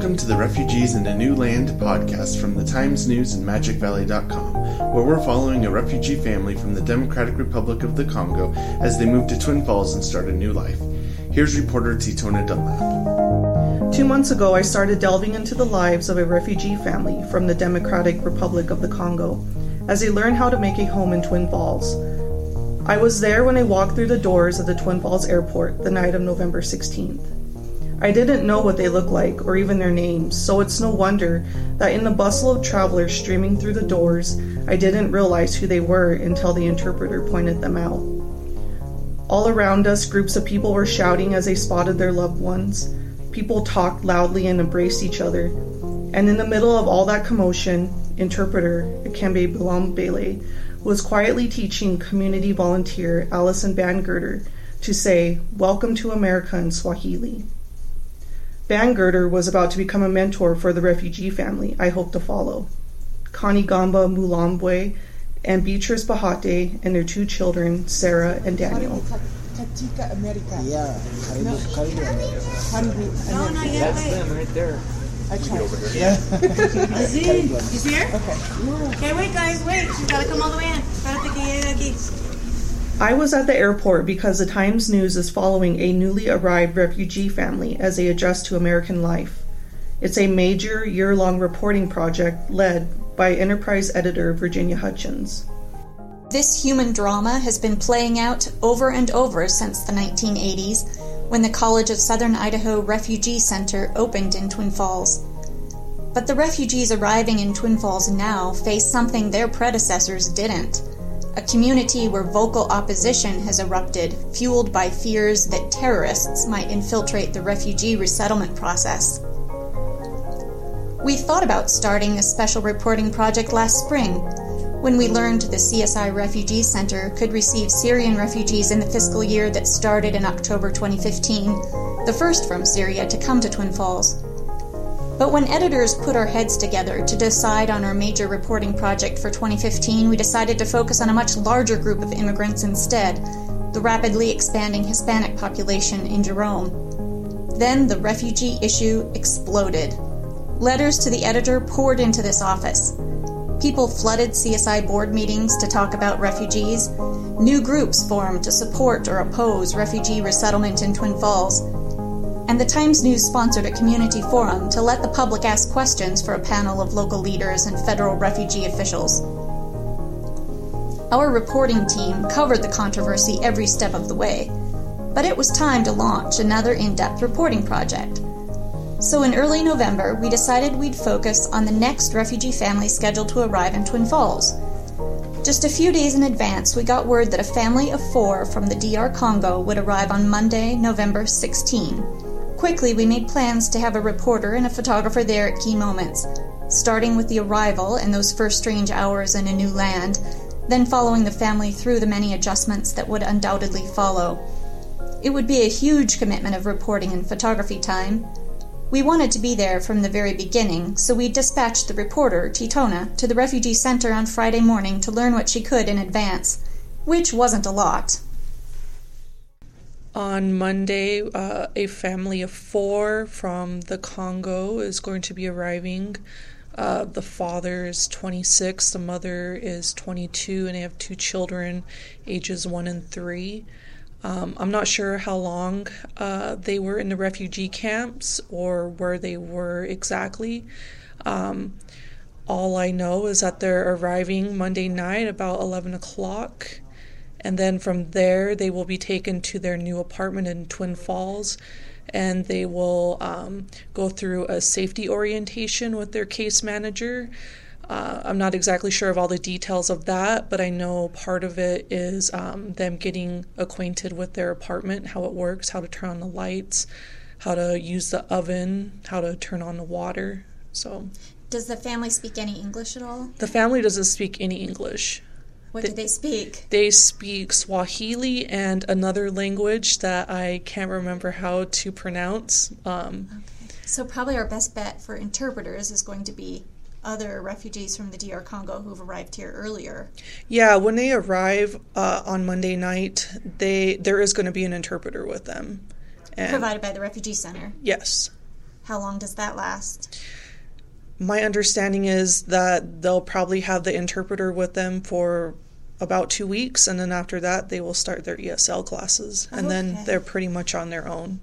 Welcome to the Refugees in a New Land podcast from the Times News and MagicValley.com, where we're following a refugee family from the Democratic Republic of the Congo as they move to Twin Falls and start a new life. Here's reporter Tetona Dunlap. Two months ago, I started delving into the lives of a refugee family from the Democratic Republic of the Congo as they learn how to make a home in Twin Falls. I was there when I walked through the doors of the Twin Falls airport the night of November 16th. I didn't know what they looked like or even their names, so it's no wonder that in the bustle of travelers streaming through the doors, I didn't realize who they were until the interpreter pointed them out. All around us, groups of people were shouting as they spotted their loved ones. People talked loudly and embraced each other. And in the middle of all that commotion, interpreter Akembe Bilambele was quietly teaching community volunteer Allison Bangerter to say, Welcome to America in Swahili. Bangerter was about to become a mentor for the refugee family I hope to follow. Connie Gamba Mulambwe and Beatrice Bahati and their two children, Sarah and Daniel. Katika America. Yeah, karibu, karibu Amerika. Karibu No, not yet. That's them right there. I tried. Yeah. Azin, he's here? Okay. Okay, wait, guys, wait. She's gotta come all the way in. I was at the airport because the Times News is following a newly arrived refugee family as they adjust to American life. It's a major year long reporting project led by Enterprise editor Virginia Hutchins. This human drama has been playing out over and over since the 1980s when the College of Southern Idaho Refugee Center opened in Twin Falls. But the refugees arriving in Twin Falls now face something their predecessors didn't a community where vocal opposition has erupted, fueled by fears that terrorists might infiltrate the refugee resettlement process. We thought about starting a special reporting project last spring when we learned the CSI Refugee Center could receive Syrian refugees in the fiscal year that started in October 2015, the first from Syria to come to Twin Falls. But when editors put our heads together to decide on our major reporting project for 2015, we decided to focus on a much larger group of immigrants instead the rapidly expanding Hispanic population in Jerome. Then the refugee issue exploded. Letters to the editor poured into this office. People flooded CSI board meetings to talk about refugees. New groups formed to support or oppose refugee resettlement in Twin Falls and the Times News sponsored a community forum to let the public ask questions for a panel of local leaders and federal refugee officials. Our reporting team covered the controversy every step of the way, but it was time to launch another in depth reporting project. So in early November, we decided we'd focus on the next refugee family scheduled to arrive in Twin Falls. Just a few days in advance, we got word that a family of four from the DR Congo would arrive on Monday, November 16. Quickly, we made plans to have a reporter and a photographer there at key moments, starting with the arrival and those first strange hours in a new land, then following the family through the many adjustments that would undoubtedly follow. It would be a huge commitment of reporting and photography time. We wanted to be there from the very beginning, so we dispatched the reporter, Tetona, to the refugee center on Friday morning to learn what she could in advance, which wasn't a lot. On Monday, uh, a family of four from the Congo is going to be arriving. Uh, the father is 26, the mother is 22, and they have two children, ages one and three. Um, I'm not sure how long uh, they were in the refugee camps or where they were exactly. Um, all I know is that they're arriving Monday night about 11 o'clock. And then from there, they will be taken to their new apartment in Twin Falls and they will um, go through a safety orientation with their case manager. Uh, I'm not exactly sure of all the details of that, but I know part of it is um, them getting acquainted with their apartment, how it works, how to turn on the lights, how to use the oven, how to turn on the water. So Does the family speak any English at all? the family doesn't speak any English. What do they speak? They speak Swahili and another language that I can't remember how to pronounce. Um, So, probably our best bet for interpreters is going to be other refugees from the DR Congo who've arrived here earlier. yeah, when they arrive uh, on Monday night, they there is going to be an interpreter with them. And Provided by the refugee center. yes, How long does that last? My understanding is that they'll probably have the interpreter with them for about two weeks, and then after that, they will start their ESL classes, and then they're pretty much on their own.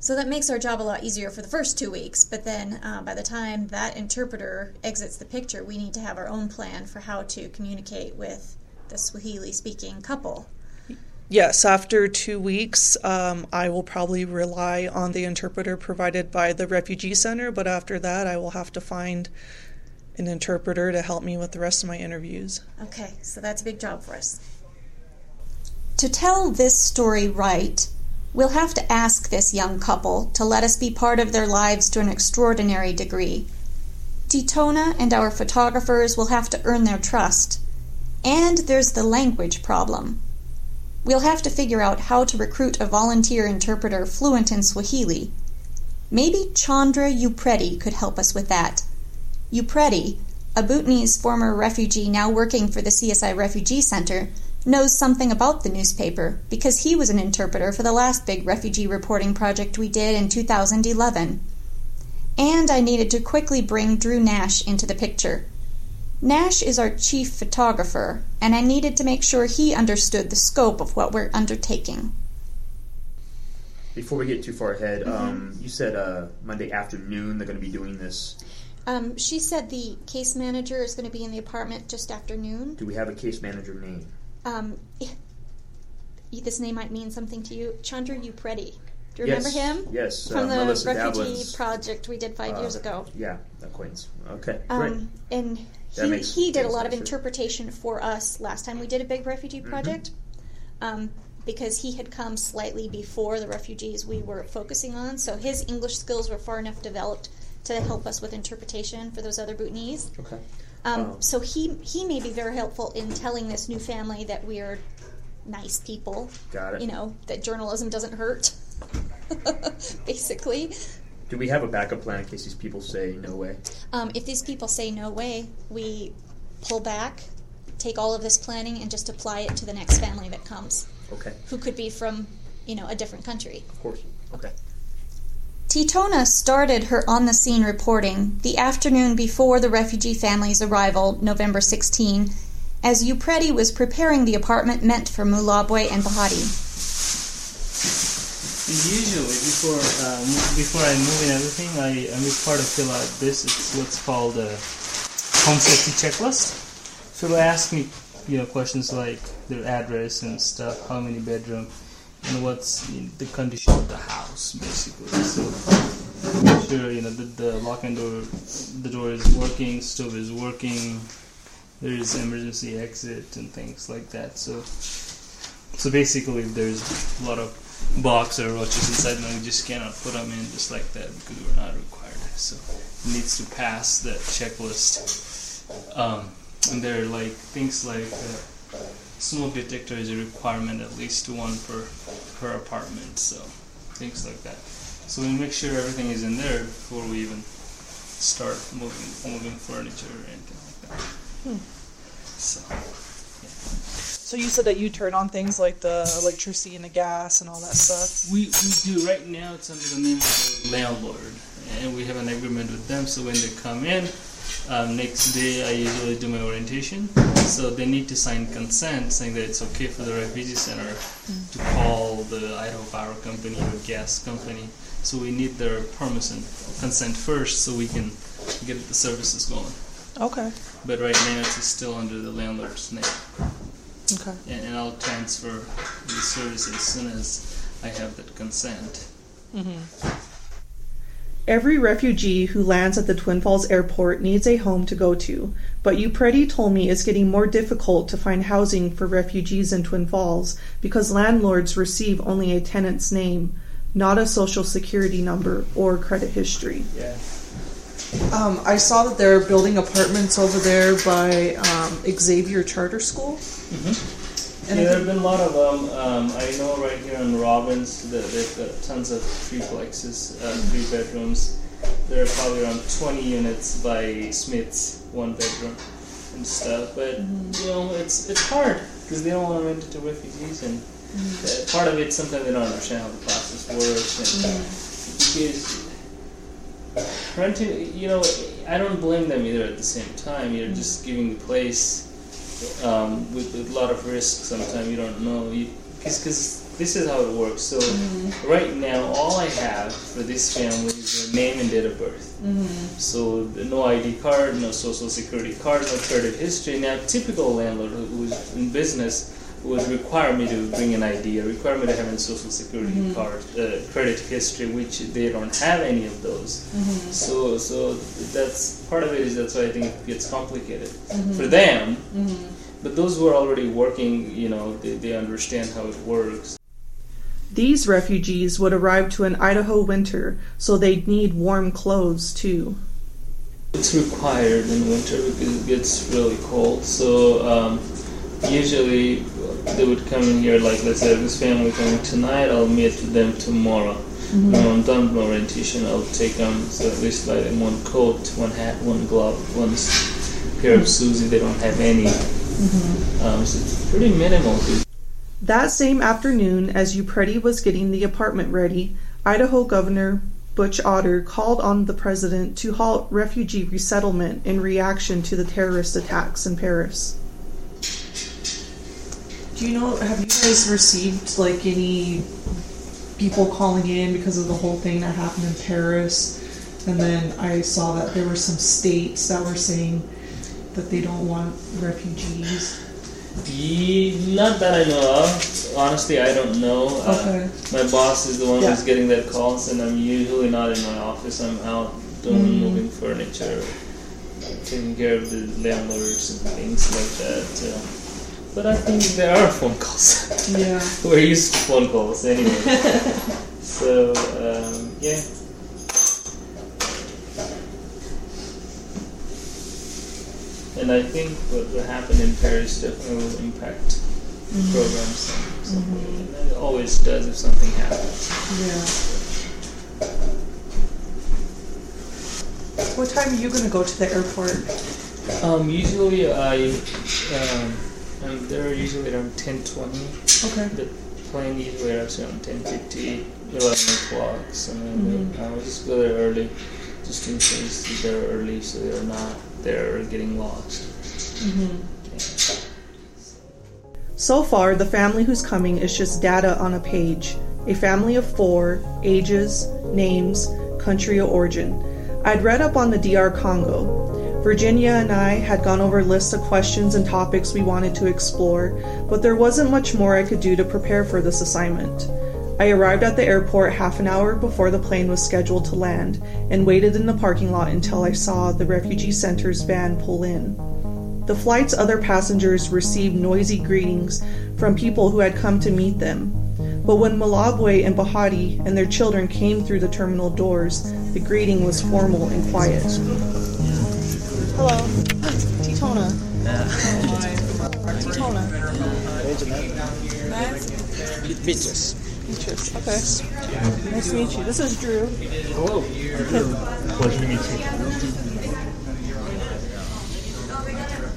So that makes our job a lot easier for the first two weeks, but then uh, by the time that interpreter exits the picture, we need to have our own plan for how to communicate with the Swahili speaking couple. Yes, after two weeks, um, I will probably rely on the interpreter provided by the refugee center, but after that, I will have to find an interpreter to help me with the rest of my interviews. Okay, so that's a big job for us. To tell this story right, we'll have to ask this young couple to let us be part of their lives to an extraordinary degree. Tetona and our photographers will have to earn their trust. And there's the language problem. We'll have to figure out how to recruit a volunteer interpreter fluent in Swahili. Maybe Chandra Upreti could help us with that. Upreti, a Bhutanese former refugee now working for the CSI Refugee Center, knows something about the newspaper because he was an interpreter for the last big refugee reporting project we did in 2011. And I needed to quickly bring Drew Nash into the picture. Nash is our chief photographer, and I needed to make sure he understood the scope of what we're undertaking. Before we get too far ahead, um, you said uh, Monday afternoon they're going to be doing this. Um, she said the case manager is going to be in the apartment just after noon. Do we have a case manager name? Um, this name might mean something to you. Chandra Upreti. Do you remember yes. him? Yes, From uh, the Melissa refugee project we did five uh, years ago. Yeah, acquaintance. Okay, great. Um, and he, makes he did a lot of interpretation for us last time we did a big refugee Mm-hmm. project. Um, because he had come slightly before the refugees we were focusing on, so his English skills were far enough developed to help us with interpretation for those other Bhutanese. Okay. Um, Oh. So he he may be very helpful in telling this new family that we're nice people. Got it. You know that journalism doesn't hurt. Basically, Do we have a backup plan in case these people say no way? um, if these people say no way, we pull back, take all of this planning, and just apply it to the next family that comes, Okay, who could be from you know a different country. of course. Okay. Tetona started her on the scene reporting the afternoon before the refugee family's arrival, November 16, as Upreti was preparing the apartment meant for Mulabwe and Bahati. Usually, before mo- before I move in everything, I, I make part of fill out this. It's what's called a home safety checklist. So they ask me, you know, questions like their address and stuff, how many bedroom, and what's the condition of the house, basically. So make sure you know the, the lock and door, the door is working, stove is working, there is emergency exit and things like that. So so basically, there's a lot of box or roaches inside, then we just cannot put them in just like that because we're not required. So it needs to pass that checklist. Um, and there are like things like uh, smoke detector is a requirement, at least one per per apartment. So things like that. So we make sure everything is in there before we even start moving moving furniture or anything like that. So. So you said that you turn on things like the electricity and the gas and all that stuff. We, we do right now. It's under the name of the landlord, and we have an agreement with them. So when they come in, um, next day I usually do my orientation. So they need to sign consent saying that it's okay for the refugee center to call the Idaho Power Company or gas company. So we need their permission, consent first, so we can get the services going. Okay. But right now it's still under the landlord's name, Okay. and, and I'll transfer the service as soon as I have that consent. Every refugee who lands at the Twin Falls airport needs a home to go to, but Upreti told me it's getting more difficult to find housing for refugees in Twin Falls because landlords receive only a tenant's name, not a social security number or credit history. Yeah. Um, I saw that they're building apartments over there by um, Xavier Charter School. And yeah, there have been a lot of them. Um, I know right here in Robbins that they've got tons of threeplexes, uh, three bedrooms. There are probably around 20 units by Smith's, one bedroom and stuff. But you know, it's it's hard because they don't want to rent it to refugees, and uh, part of it sometimes they don't understand how the process works, and because renting, you know, I don't blame them either at the same time. You're just giving the place um, with, with a lot of risk. Sometimes you don't know. Because this is how it works. So right now, all I have for this family is their name and date of birth. So no ID card, no social security card, no credit history. Now, typical landlord who's in business would require me to bring an ID, require me to have a social security card, uh, credit history, which they don't have any of those. So, so that's part of it. Is that's why I think it gets complicated for them. But those who are already working, you know, they, they understand how it works. These refugees would arrive to an Idaho winter, so they'd need warm clothes too. It's required in winter because it gets really cold. So um, usually they would come in here, like let's say this family coming tonight, I'll meet them tomorrow. Mm-hmm. When I'm done with my orientation, I'll take them so at least like in one coat, one hat, one glove, one pair of mm-hmm. shoes if they don't have any. Mm-hmm. Um, so it's pretty minimal. That same afternoon, as Upreti was getting the apartment ready, Idaho Governor Butch Otter called on the president to halt refugee resettlement in reaction to the terrorist attacks in Paris. Do you know, have you guys received like any people calling in because of the whole thing that happened in Paris? And then I saw that there were some states that were saying that they don't want refugees. Ye, not that I know of. Honestly, I don't know. Uh, Okay. my boss is the one Yeah. who's getting that calls, and I'm usually not in my office. I'm out doing moving furniture, taking care of the landlords and things like that. Uh, but I think there are phone calls. Yeah. We're used to phone calls anyway. so um, yeah. And I think what, what happened in Paris definitely will impact programs some, some way. And it always does if something happens. Yeah. What time are you gonna go to the airport? Um, usually I, um, I'm there usually around 10:20. Okay. The plane usually arrives around 10:50, 11 o'clock. So then I mm-hmm. will just go there early, just in case they're early, so they're not there getting lost. Mm-hmm. Yeah. So far, the family who's coming is just data on a page. A family of four, ages, names, country of origin. I'd read up on the DR Congo. Virginia and I had gone over lists of questions and topics we wanted to explore, but there wasn't much more I could do to prepare for this assignment. I arrived at the airport half an hour before the plane was scheduled to land and waited in the parking lot until I saw the refugee center's van pull in. The flight's other passengers received noisy greetings from people who had come to meet them. But when Malabwe and Bahati and their children came through the terminal doors, the greeting was formal and quiet. Beatrice. Beatrice. Okay. Nice to meet you. This is Drew. Hello. Pleasure to meet you.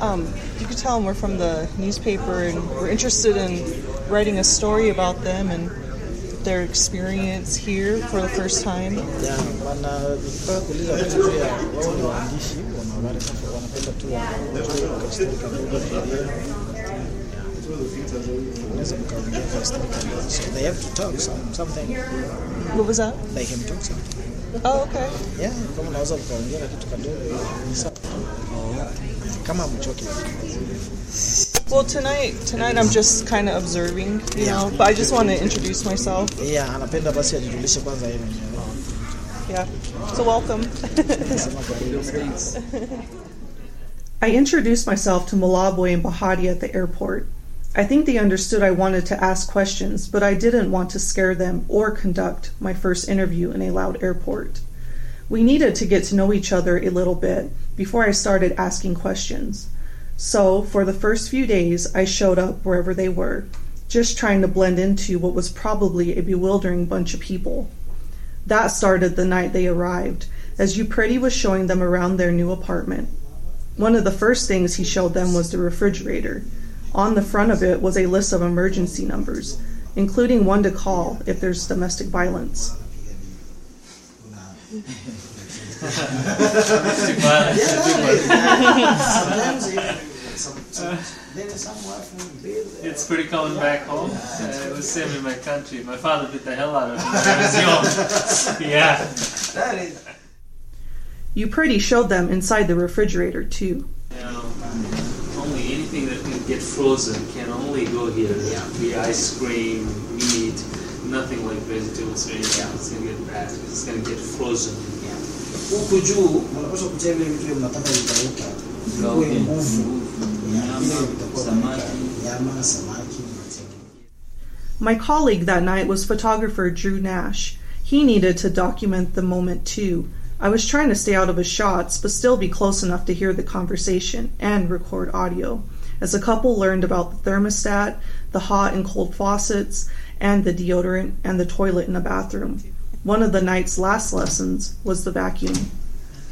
Um, you could tell them we're from the newspaper and we're interested in writing a story about them and their experience here for the first time. Unaweza mkaongea kwa story kidogo. So they have to talk some, something. What was that? They can talk something. Oh, okay. Yeah, kama unaweza mkaongea kitu kidogo ni sawa. Kama mchoki. Well, tonight, tonight I'm just kind of observing, you Yeah. know. But I just want to introduce myself. Yeah, anapenda basi ajijulishe kwanza yeye mwenyewe. Yeah. So welcome. Sema. I introduced myself to Malabwe and Bahati at the airport. I think they understood I wanted to ask questions, but I didn't want to scare them or conduct my first interview in a loud airport. We needed to get to know each other a little bit before I started asking questions. So, for the first few days, I showed up wherever they were, just trying to blend into what was probably a bewildering bunch of people. That started the night they arrived, as Upreti was showing them around their new apartment. One of the first things he showed them was the refrigerator. On the front of it was a list of emergency numbers, including one to call if there's domestic violence. Domestic violence. Yeah, that is. Sometimes even some, some, then some wife will be there. It's pretty common back home. Uh, it was same in my country. My father beat the hell out of me when I was young. yeah. You pretty showed them inside the refrigerator, too. You know, only anything that can get frozen can only go here. Yeah. The ice cream, meat, nothing like vegetables or anything. It's gonna get bad. It's gonna get frozen. Huku juu mnapaswa kutia vitu mnataka vikauka, vikuwe nguvu. Ya, vile vitakuwa vinauka. Nyama, samaki, My colleague that night was photographer Drew Nash. He needed to document the moment too. I was trying to stay out of his shots, but still be close enough to hear the conversation and record audio. As the couple learned about the thermostat, the hot and cold faucets, and the deodorant and the toilet in the bathroom. One of the night's last lessons was the vacuum.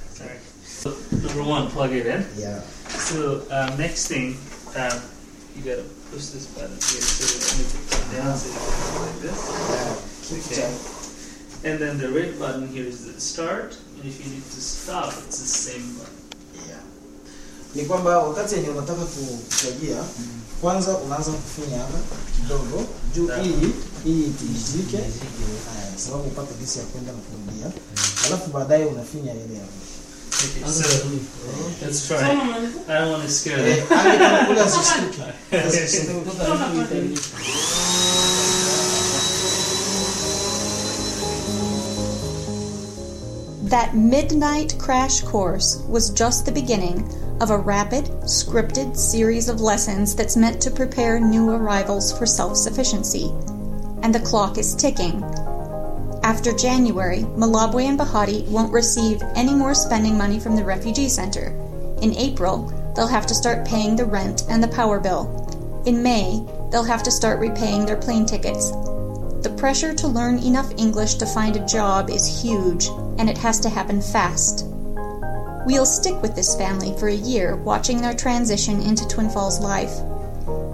Sorry. So, number one, plug it in. Yeah. So um, next thing, um, you gotta push this button here so that you can put down so you can like this. Keep Okay. And then the red button here is the start, and if you need to stop, it's the same button. Yeah. Ni kwamba wakati yenye unataka kuchagia kwanza unaanza kufinya hapa kidogo juu ili ili itizike, sababu upate gesi ya kwenda na kurudia, alafu baadaye unafinya ile ya Okay, so let's try. I don't want to scare Eh, them. hadi kule asistuke. Asistuke. That midnight crash course was just the beginning of a rapid, scripted series of lessons that's meant to prepare new arrivals for self sufficiency. And the clock is ticking. After January, Malabwe and Bahati won't receive any more spending money from the refugee center. In April, they'll have to start paying the rent and the power bill. In May, they'll have to start repaying their plane tickets. The pressure to learn enough English to find a job is huge, and it has to happen fast. We'll stick with this family for a year, watching their transition into Twin Falls life.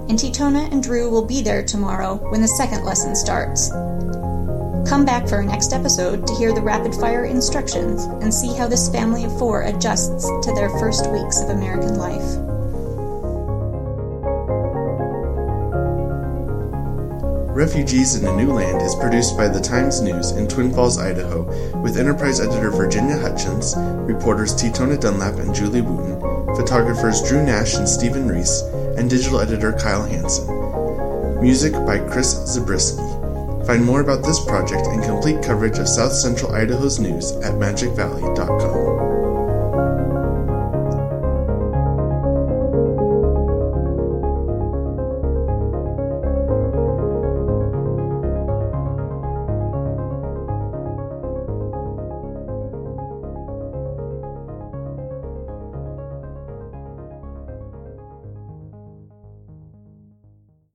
And Tetona and Drew will be there tomorrow when the second lesson starts. Come back for our next episode to hear the rapid fire instructions and see how this family of four adjusts to their first weeks of American life. Refugees in a New Land is produced by the Times News in Twin Falls, Idaho, with Enterprise editor Virginia Hutchins, reporters Tetona Dunlap and Julie Wootton, photographers Drew Nash and Stephen Reese, and digital editor Kyle Hansen. Music by Chris Zabriskie. Find more about this project and complete coverage of South Central Idaho's news at magicvalley.com.